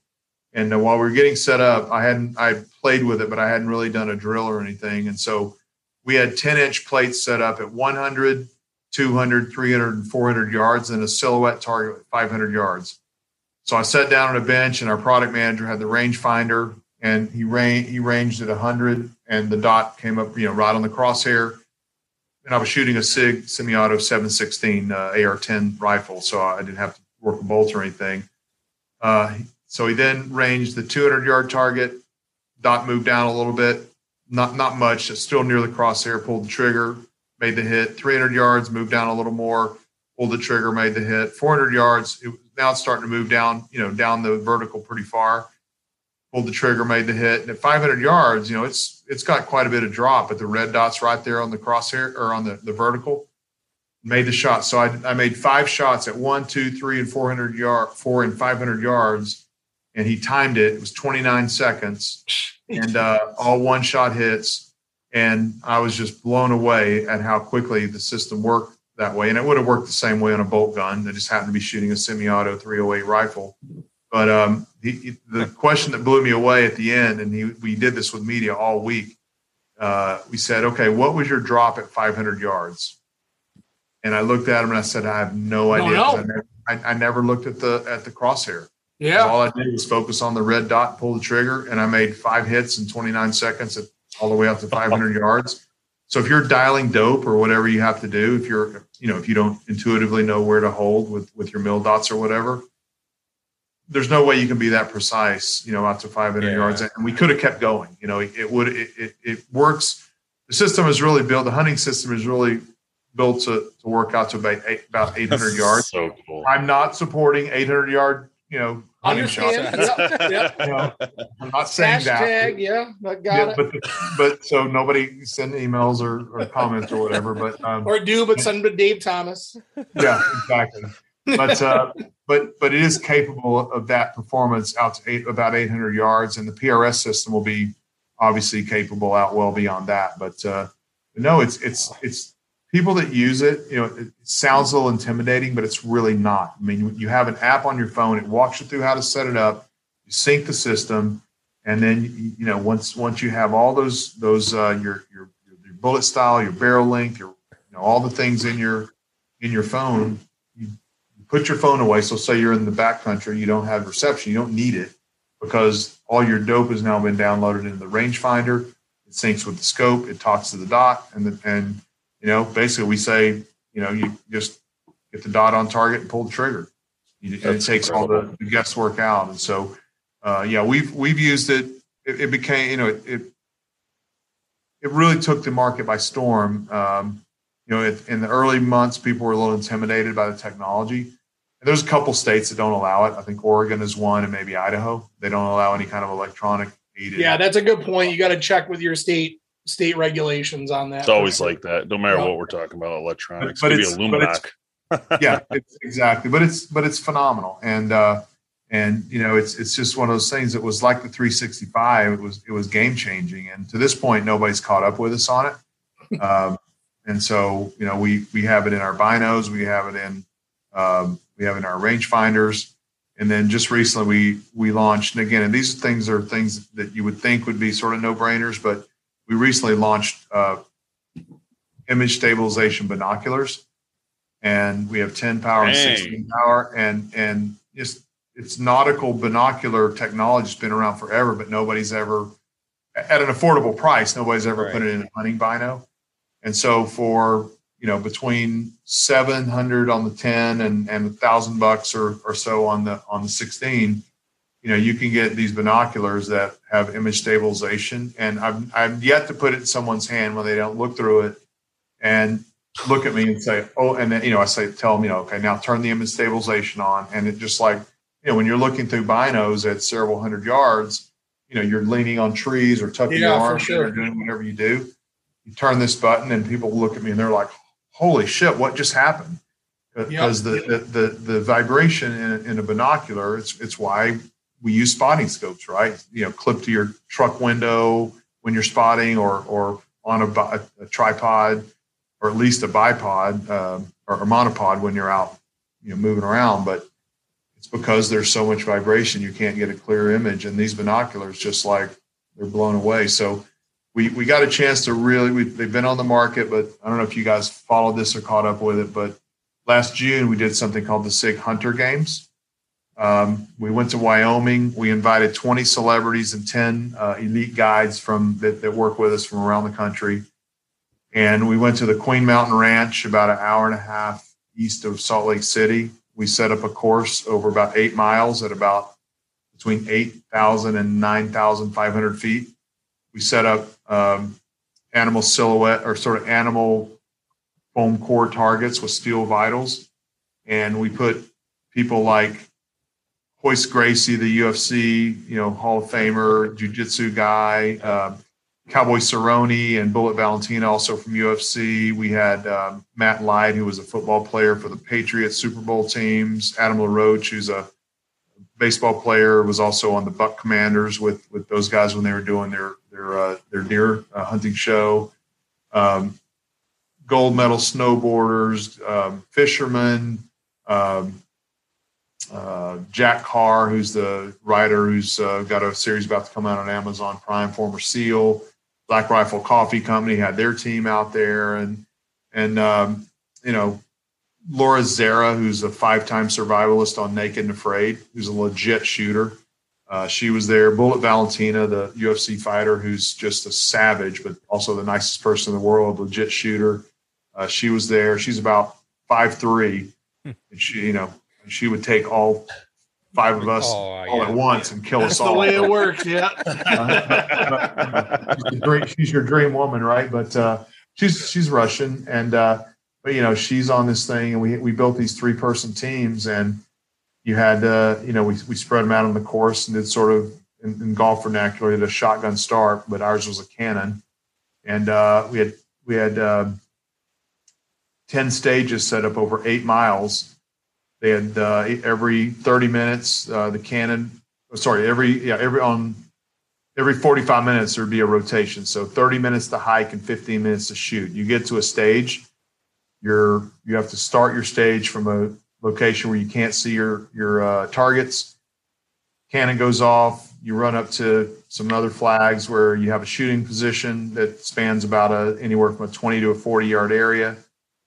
And while we were getting set up, I hadn't I played with it, but I hadn't really done a drill or anything. And so we had 10 inch plates set up at 100, 200, 300, and 400 yards, and a silhouette target at 500 yards. So I sat down on a bench, and our product manager had the range finder, and he ran, he ranged at 100, and the dot came up, you know, right on the crosshair. And I was shooting a SIG semi-auto 716 uh, AR-10 rifle, so I didn't have to work a bolt or anything. Uh, so he then ranged the 200 yard target. Dot moved down a little bit, not not much. Still near the crosshair. Pulled the trigger, made the hit. 300 yards, moved down a little more. Pulled the trigger, made the hit. 400 yards. It, now it's starting to move down, you know, down the vertical pretty far. Pulled the trigger, made the hit. And at 500 yards, you know, it's it's got quite a bit of drop, but the red dot's right there on the crosshair or on the, the vertical. Made the shot. So I, I made five shots at one, two, three, and 400 yard, four and 500 yards, and he timed it. It was 29 seconds, and uh, all one shot hits and I was just blown away at how quickly the system worked that way. And it would have worked the same way on a bolt gun. I just happened to be shooting a semi-auto 308 rifle. But um, he, the question that blew me away at the end, and he, we did this with media all week. Uh, we said, "Okay, what was your drop at 500 yards?" And I looked at him and I said, "I have no idea. I never, I, I, never looked at the at the crosshair. Yeah, all I did was focus on the red dot, pull the trigger, and I made five hits in 29 seconds at all the way up to 500 yards. So if you're dialing dope or whatever you have to do, if you're, you know, if you don't intuitively know where to hold with with your mil dots or whatever, there's no way you can be that precise, you know, out to 500 yeah. yards. And we could have kept going. You know, it, it would it, it, it works. The system is really built. The hunting system is really built to, to work out to about eight, about 800 yards. So cool. I'm not supporting 800 yard, you know, Understand? Yep, yep. You I'm not saying Hashtag, that. yeah, but got yeah, it. But, but so nobody send emails or, or comments or whatever. But um, or do, but send to Dave Thomas. Yeah, exactly. But uh, but but it is capable of that performance out to eight, about 800 yards, and the PRS system will be obviously capable out well beyond that. But uh, no, it's it's it's people that use it, you know, it sounds a little intimidating, but it's really not. I mean, you have an app on your phone, it walks you through how to set it up, you sync the system, and then you know once once you have all those those uh, your, your your bullet style, your barrel length, your you know all the things in your in your phone, you, put your phone away. So say you're in the back country, you don't have reception, you don't need it because all your dope has now been downloaded into the rangefinder. It syncs with the scope, it talks to the dot, and the, and you know, basically we say, you know, you just get the dot on target and pull the trigger. You, it takes incredible. all the, the, guesswork out. And so, uh, yeah, we've we've used it. It, it became, you know, it, it, it really took the market by storm. Um, you know, it, in the early months, people were a little intimidated by the technology. And there's a couple states that don't allow it. I think Oregon is one, and maybe Idaho. They don't allow any kind of electronic aided. Yeah, that's a good point. You got to check with your state state regulations on that. It's always like that. No matter yeah. what we're talking about, electronics. But, but it's, but it's, yeah, it's exactly. But it's but it's phenomenal, and uh, and you know it's it's just one of those things. It was like the 365. It was it was game changing, and to this point, nobody's caught up with us on it. Um, and so you know we we have it in our binos, we have it in um, we have it in our rangefinders. And then just recently we we launched, and again, and these things are things that you would think would be sort of no brainers, but we recently launched uh, image stabilization binoculars, and we have 10 power and 16 power, and and just it's nautical binocular technology has been around forever, but nobody's ever at an affordable price. Nobody's ever right. put it in a hunting bino, and so for you know between 700 on the 10 and and a thousand bucks or or so on the on the 16 you know, you can get these binoculars that have image stabilization, and I've I've yet to put it in someone's hand when they don't look through it and look at me and say, oh, and then you know, I say, tell them, you know, okay, now turn the image stabilization on, and it just like you know, when you're looking through binos at several hundred yards, you know, you're leaning on trees or tucking yeah, your arms sure. or doing whatever you do. You turn this button, and people look at me and they're like, "Holy shit, what just happened?" because yep. the, the, the the vibration in, in a binocular it's it's why we use spotting scopes right? You know clip to your truck window when you're spotting or or on a, a tripod or at least a bipod um, or a monopod when you're out you know moving around. But it's because there's so much vibration you can't get a clear image. And these binoculars just like they're blown away. So we we got a chance to really we, they've been on the market but i don't know if you guys followed this or caught up with it but last June, we did something called the SIG Hunter Games. Um, we went to Wyoming. We invited 20 celebrities and 10 uh, elite guides from that, that, work with us from around the country. And we went to the Queen Mountain Ranch, about an hour and a half east of Salt Lake City. We set up a course over about eight miles at about between 8,000 and 9,500 feet. We set up um, animal silhouette or sort of animal foam core targets with steel vitals. And we put people like Royce Gracie, the UFC, you know, Hall of Famer, Jiu-Jitsu guy, uh, Cowboy Cerrone and Bullet Valentina, also from UFC. We had um, Matt Light, who was a football player for the Patriots Super Bowl teams. Adam LaRoche, who's a baseball player, was also on the Buck Commanders with with those guys when they were doing their their uh, their deer uh, hunting show. Um, gold medal snowboarders, um, fishermen, um, uh, Jack Carr, who's the writer who's uh, got a series about to come out on Amazon Prime, former SEAL. Black Rifle Coffee Company had their team out there, and and um, you know Laura Zerra, who's a five-time survivalist on Naked and Afraid, who's a legit shooter. Uh, she was there. Bullet Valentina, the UFC fighter, who's just a savage, but also the nicest person in the world, legit shooter. Uh, she was there. She's about five three, hmm. and she, you know, she would take all five of us oh, all yeah. at once and kill That's us all. the way it works. Yeah. she's, dream, she's, your dream woman, right? But uh, she's she's Russian, and uh, but you know she's on this thing, and we we built these three person teams, and you had uh, you know we we spread them out on the course and did sort of in, in golf vernacular, did a shotgun start, but ours was a cannon, and uh, we had we had. Um, 10 stages set up over eight miles. They had uh, every 30 minutes, uh, the cannon, oh, sorry, every, yeah, every on every 45 minutes there'd be a rotation. So 30 minutes to hike and 15 minutes to shoot. You get to a stage, you're, you have to start your stage from a location where you can't see your, your uh, targets. Cannon goes off. You run up to some other flags where you have a shooting position that spans about a, anywhere from a 20 to a 40 yard area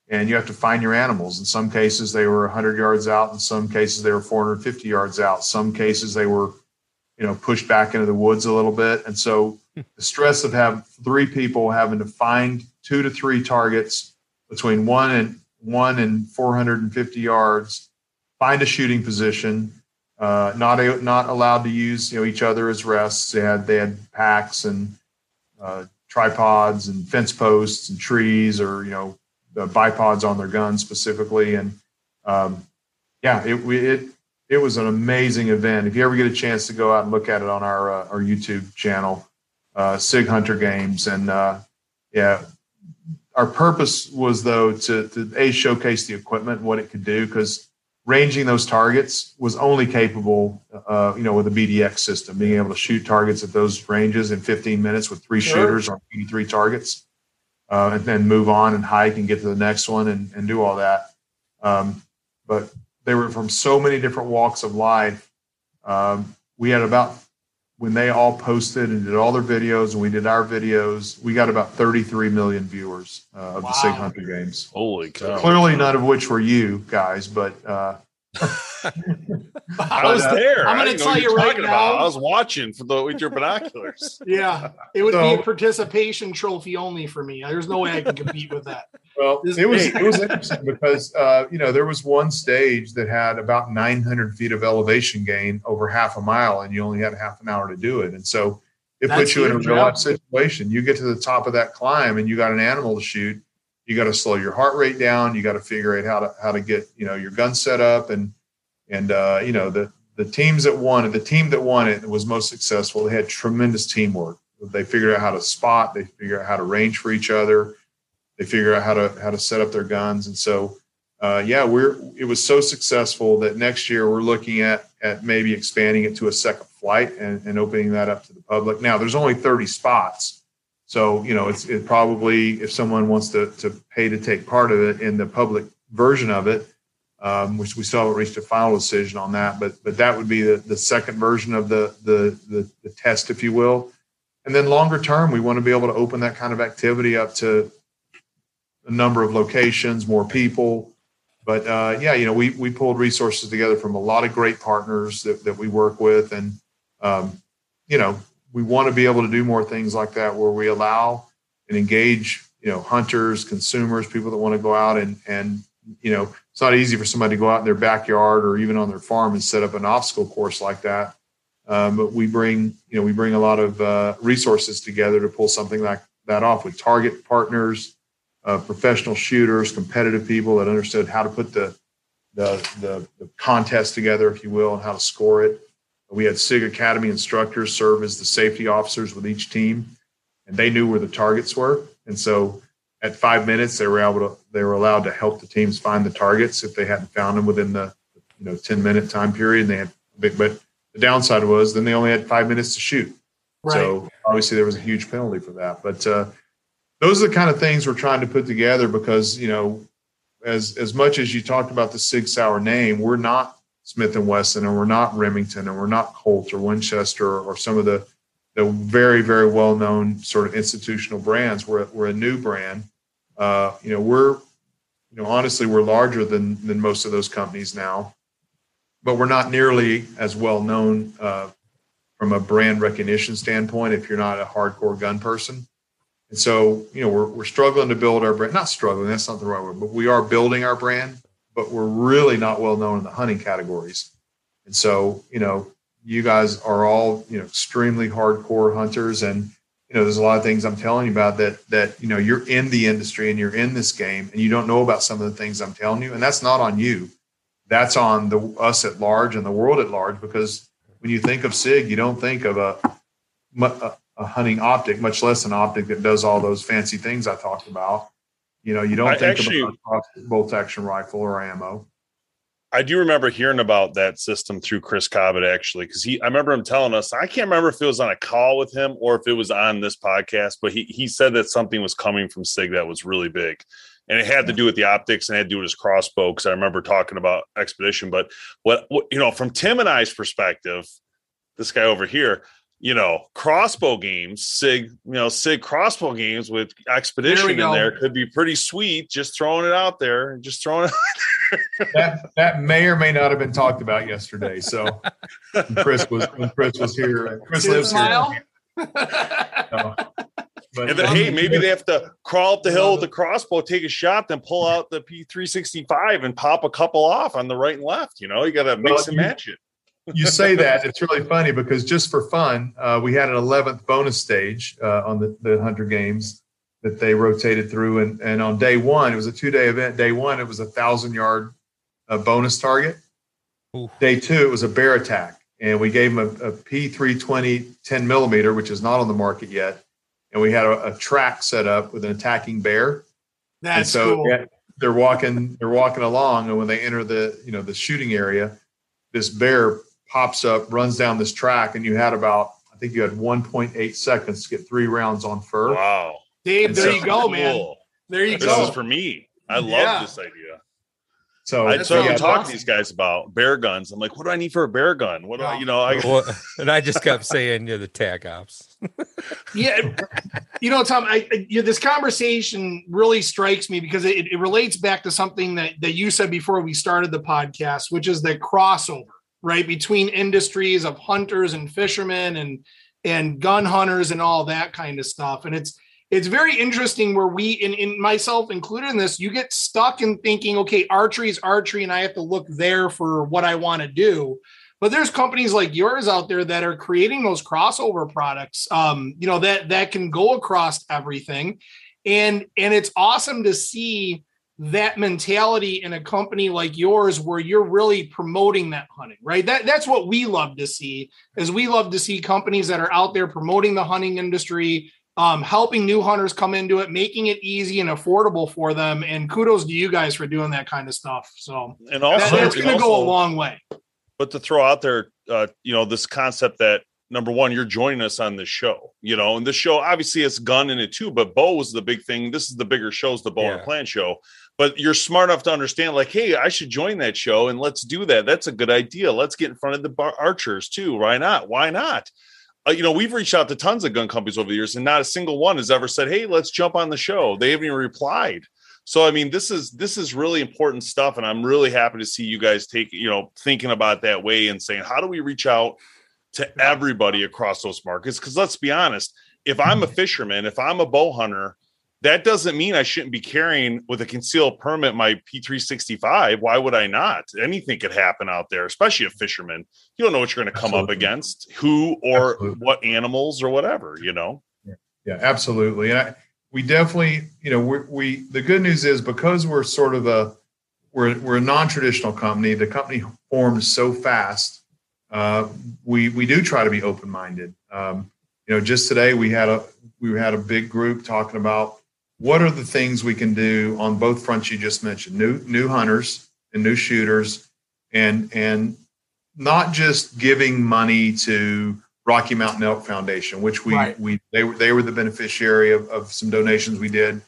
and you have to find your animals. In some cases, they were 100 yards out. In some cases, they were 450 yards out. Some cases, they were, you know, pushed back into the woods a little bit. And so, the stress of having three people having to find two to three targets between one and one and 450 yards, find a shooting position. Uh, not a, not allowed to use you know each other as rests. They had they had packs and uh, tripods and fence posts and trees or you know the bipods on their guns specifically. And um, yeah, it, it it was an amazing event. If you ever get a chance to go out and look at it on our uh, our YouTube channel, uh, Sig Hunter Games, and uh, yeah, our purpose was though to to a showcase the equipment, what it could do, because ranging those targets was only capable, uh, you know, with a BDX system, being able to shoot targets at those ranges in 15 minutes with three sure. shooters on 83 targets uh, and then move on and hike and get to the next one and, and do all that. Um, but they were from so many different walks of life. Um, we had about when they all posted and did all their videos and we did our videos, we got about 33 million viewers uh, of wow. the Sig Hunter games. Holy cow. Clearly none of which were you guys, but uh, I was there. I'm going to tell you right now. About. I was watching for the with your binoculars. yeah, it would so, be a participation trophy only for me. There's no way I can compete with that. Well, this it was it was interesting because uh, you know there was one stage that had about 900 feet of elevation gain over half a mile, and you only had half an hour to do it, and so it That's puts you in a real life situation. You get to the top of that climb, and you got an animal to shoot you got to slow your heart rate down. You got to figure out how to how to get you know your gun set up and and uh, you know the the teams that won the team that won it was most successful. They had tremendous teamwork. They figured out how to spot. They figured out how to range for each other. They figured out how to how to set up their guns. And so uh, yeah, we're it was so successful that next year we're looking at at maybe expanding it to a second flight and, and opening that up to the public. Now there's only 30 spots, so you know it's it probably if someone wants to to pay to take part of it in the public version of it, um, which we still haven't reached a final decision on that, but but that would be the, the second version of the, the the the test, if you will. And then longer term, we want to be able to open that kind of activity up to a number of locations, more people. But uh, yeah, you know, we we pulled resources together from a lot of great partners that, that we work with, and um, you know, we want to be able to do more things like that where we allow and engage, you know, hunters, consumers, people that want to go out and and you know, it's not easy for somebody to go out in their backyard or even on their farm and set up an obstacle course like that. Um, but we bring, you know, we bring a lot of uh, resources together to pull something like that off with target partners, uh, professional shooters, competitive people that understood how to put the, the, the, the contest together, if you will, and how to score it. We had SIG Academy instructors serve as the safety officers with each team, and they knew where the targets were. And so at five minutes, they were able to they were allowed to help the teams find the targets if they hadn't found them within the you know 10 minute time period. And they had but the downside was then they only had five minutes to shoot. Right. So obviously there was a huge penalty for that. But uh, those are the kind of things we're trying to put together because you know, as as much as you talked about the Sig Sauer name, we're not Smith and Wesson, and we're not Remington, and we're not Colt or Winchester or some of the the very very well known sort of institutional brands. We're we're a new brand. Uh, you know, we're you know honestly we're larger than than most of those companies now, but we're not nearly as well known uh, from a brand recognition standpoint. If you're not a hardcore gun person, and so, you know, we're, we're struggling to build our brand, not struggling, that's not the right word, but we are building our brand, but we're really not well known in the hunting categories. And so, you know, you guys are all, you know, extremely hardcore hunters. And, you know, there's a lot of things I'm telling you about that, that, you know, you're in the industry and you're in this game and you don't know about some of the things I'm telling you. And that's not on you. That's on the us at large and the world at large, because when you think of SIG, you don't think of a, a a hunting optic, much less an optic that does all those fancy things I talked about. You know, you don't I think actually, about bolt action rifle or ammo. I do remember hearing about that system through Chris Cobbett actually, because he I remember him telling us, I can't remember if it was on a call with him or if it was on this podcast, but he he said that something was coming from SIG that was really big. And it had to do with the optics and had to do with his crossbow. Because I remember talking about expedition. But what, what you know, from Tim and I's perspective, this guy over here, you know, crossbow games, SIG, you know, SIG crossbow games with expedition in there could be pretty sweet. Just throwing it out there, just throwing it. that that may or may not have been talked about yesterday. So Chris was when Chris was here. Chris lives here. so, but, then, hey, maybe they have to crawl up the hill with the crossbow, take a shot, then pull out the P365 and pop a couple off on the right and left. You know, you got to mix and match it you say that it's really funny because just for fun, uh, we had an 11th bonus stage uh, on the, the Hunter Games that they rotated through, and and on day one, it was a two day event. Day one, it was a thousand yard uh, bonus target. Ooh. Day two, it was a bear attack, and we gave them a a P320 10 millimeter, which is not on the market yet, and we had a, a track set up with an attacking bear. That's and so cool. they're walking, they're walking along, and when they enter the you know the shooting area, this bear pops up, runs down this track, and you had about, I think you had 1.8 seconds to get three rounds on fur. Wow. Dave, and there so, you go, man. There you this go. This is for me. I love yeah. this idea. So I so yeah, uh, talk to these guys about bear guns. I'm like, what do I need for a bear gun? What do I, you know? I well, and I just kept saying, you're the tag ops. yeah, you know, Tom, I, I you know, this conversation really strikes me because it, it relates back to something that that you said before we started the podcast, which is the crossover right between industries of hunters and fishermen and and gun hunters and all that kind of stuff. And it's it's very interesting where we in myself included in this you get stuck in thinking okay archery is archery and i have to look there for what i want to do. But there's companies like yours out there that are creating those crossover products um, you know that that can go across everything. And and it's awesome to see that mentality in a company like yours where you're really promoting that hunting right that that's what we love to see is we love to see companies that are out there promoting the hunting industry um, helping new hunters come into it, making it easy and affordable for them. And kudos to you guys for doing that kind of stuff. So, and also, that, going to go a long way. But to throw out there, uh, you know, this concept that number one, you're joining us on this show, you know, and the show obviously it's gun in it too, but bow is the big thing. This is the bigger shows, the bow yeah. and plan show. But you're smart enough to understand, like, hey, I should join that show and let's do that. That's a good idea. Let's get in front of the bar- archers too. Why not? Why not? uh, you know, we've reached out to tons of gun companies over the years, and not a single one has ever said, "Hey, let's jump on the show." They haven't even replied. So, I mean, this is this is really important stuff, and I'm really happy to see you guys take you know thinking about that way and saying, "How do we reach out to everybody across those markets?" Because let's be honest, if I'm a fisherman, if I'm a bow hunter, that doesn't mean I shouldn't be carrying with a concealed permit my P365. Why would I not? Anything could happen out there, especially a fisherman. You don't know what you're going to come absolutely. up against, who or absolutely. what animals or whatever, you know? Yeah, yeah absolutely. And I, we definitely, you know, we, we, the good news is because we're sort of a, we're, we're a non-traditional company, the company formed so fast. Uh, we, we do try to be open-minded. Um, you know, just today we had a, we had a big group talking about what are the things we can do on both fronts you just mentioned new new hunters and new shooters and and not just giving money to Rocky Mountain Elk Foundation, which we right. we they were they were the beneficiary of, of some donations we did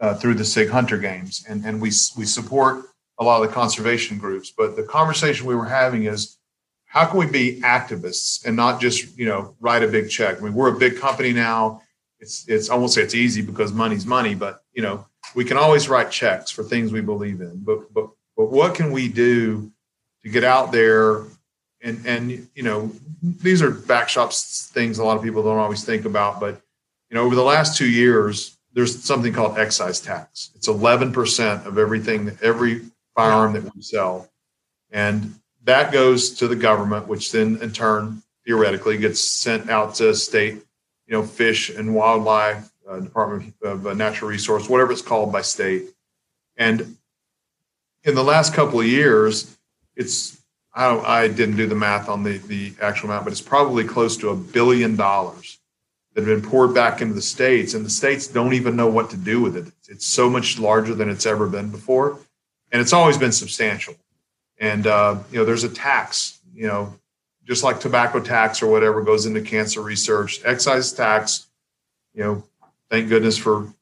uh, through the Sig Hunter Games, and and we we support a lot of the conservation groups. But the conversation we were having is how can we be activists and not just you know write a big check? I mean, we're a big company now it's it's I won't say it's easy because money's money, but you know we can always write checks for things we believe in. But but but what can we do to get out there and and you know these are backshops things a lot of people don't always think about, but you know over the last two years there's something called excise tax. It's 11% of everything every firearm that we sell, and that goes to the government, which then in turn theoretically gets sent out to state you know, fish and wildlife, uh, Department of uh, Natural Resource, whatever it's called by state. And in the last couple of years, it's I, I didn't do the math on the the actual amount, but it's probably close to a billion dollars that have been poured back into the states, and the states don't even know what to do with it. It's so much larger than it's ever been before, and it's always been substantial. And uh, you know, there's a tax. You know, just like tobacco tax or whatever goes into cancer research, excise tax, you know, thank goodness for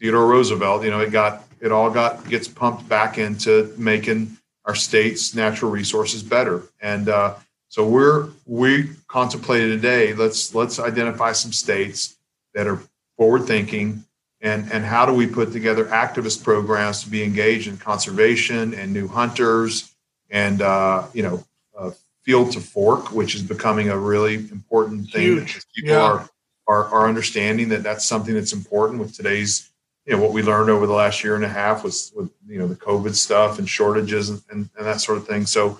Theodore Roosevelt, you know, it got it all got gets pumped back into making our state's natural resources better. And uh, so we're we contemplated today, let's let's identify some states that are forward thinking and and how do we put together activist programs to be engaged in conservation and new hunters and uh, you know field to fork, which is becoming a really important thing. Huge. People yeah. are, are are understanding that that's something that's important with today's, you know, what we learned over the last year and a half was with you know the COVID stuff and shortages and, and, and that sort of thing. So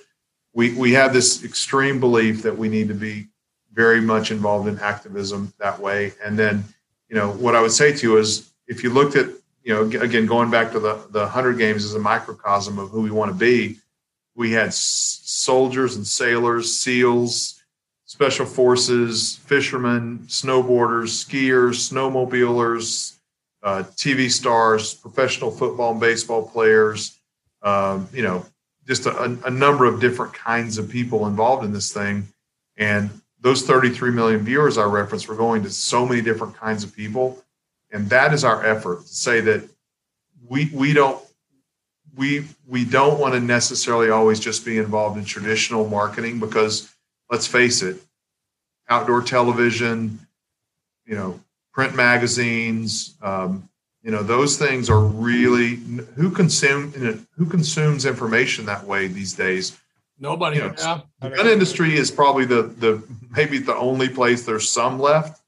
we we have this extreme belief that we need to be very much involved in activism that way. And then, you know, what I would say to you is if you looked at, you know, again going back to the the Hunter Games as a microcosm of who we want to be we had soldiers and sailors, SEALs, special forces, fishermen, snowboarders, skiers, snowmobilers, uh, TV stars, professional football and baseball players, um, you know, just a, a, number of different kinds of people involved in this thing. And those 33 million viewers I referenced were going to so many different kinds of people. And that is our effort to say that we, we don't we we don't want to necessarily always just be involved in traditional marketing because let's face it outdoor television you know print magazines um, you know those things are really who consume who consumes information that way these days? Nobody. You know, yeah. the gun industry is probably the the maybe the only place there's some left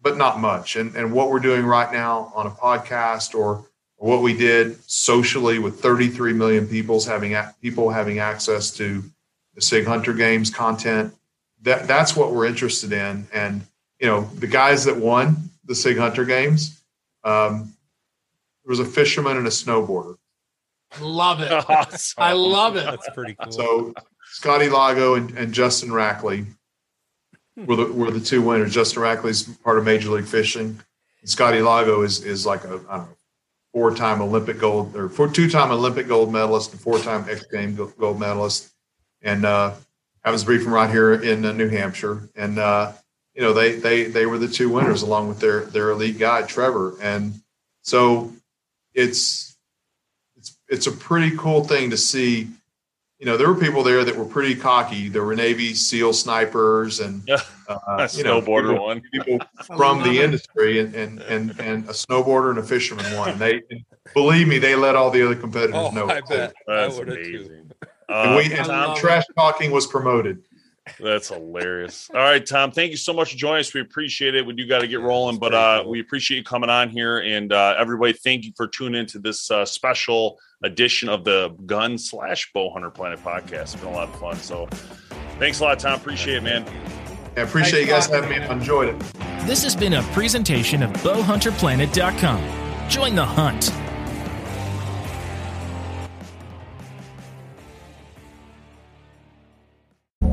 but not much. And and what we're doing right now on a podcast or what we did socially with 33 million people's having people having access to the Sig Hunter Games content. That that's what we're interested in. And you know, the guys that won the Sig Hunter Games, um, there was a fisherman and a snowboarder. Love it. Awesome. I love it. That's pretty cool. So Scotty Lago and, and Justin Rackley were the were the two winners. Justin Rackley's part of Major League Fishing Scotty Lago is is like a I don't know four-time Olympic gold or four two-time Olympic gold medalist and four-time X Games gold medalist, and uh, happens to be from right here in uh, New Hampshire. And uh, you know they they they were the two winners along with their their elite guy Trevor. And so it's it's it's a pretty cool thing to see. You know, there were people there that were pretty cocky. There were Navy SEAL snipers and uh, you know, snowboarder people, one. People from the industry and, and and and a snowboarder and a fisherman one. They believe me, they let all the other competitors oh, know. I bet. That's amazing. and we and trash talking was promoted. That's hilarious. All right, Tom, thank you so much for joining us. We appreciate it. We do got to get rolling, but uh, we appreciate you coming on here. And uh, everybody, thank you for tuning into this uh, special edition of the Gun slash Bow Hunter Planet podcast. It's been a lot of fun. So thanks a lot, Tom. Appreciate it, man. I appreciate you guys having me. I enjoyed it. This has been a presentation of bowhunterplanet.com. Join the hunt.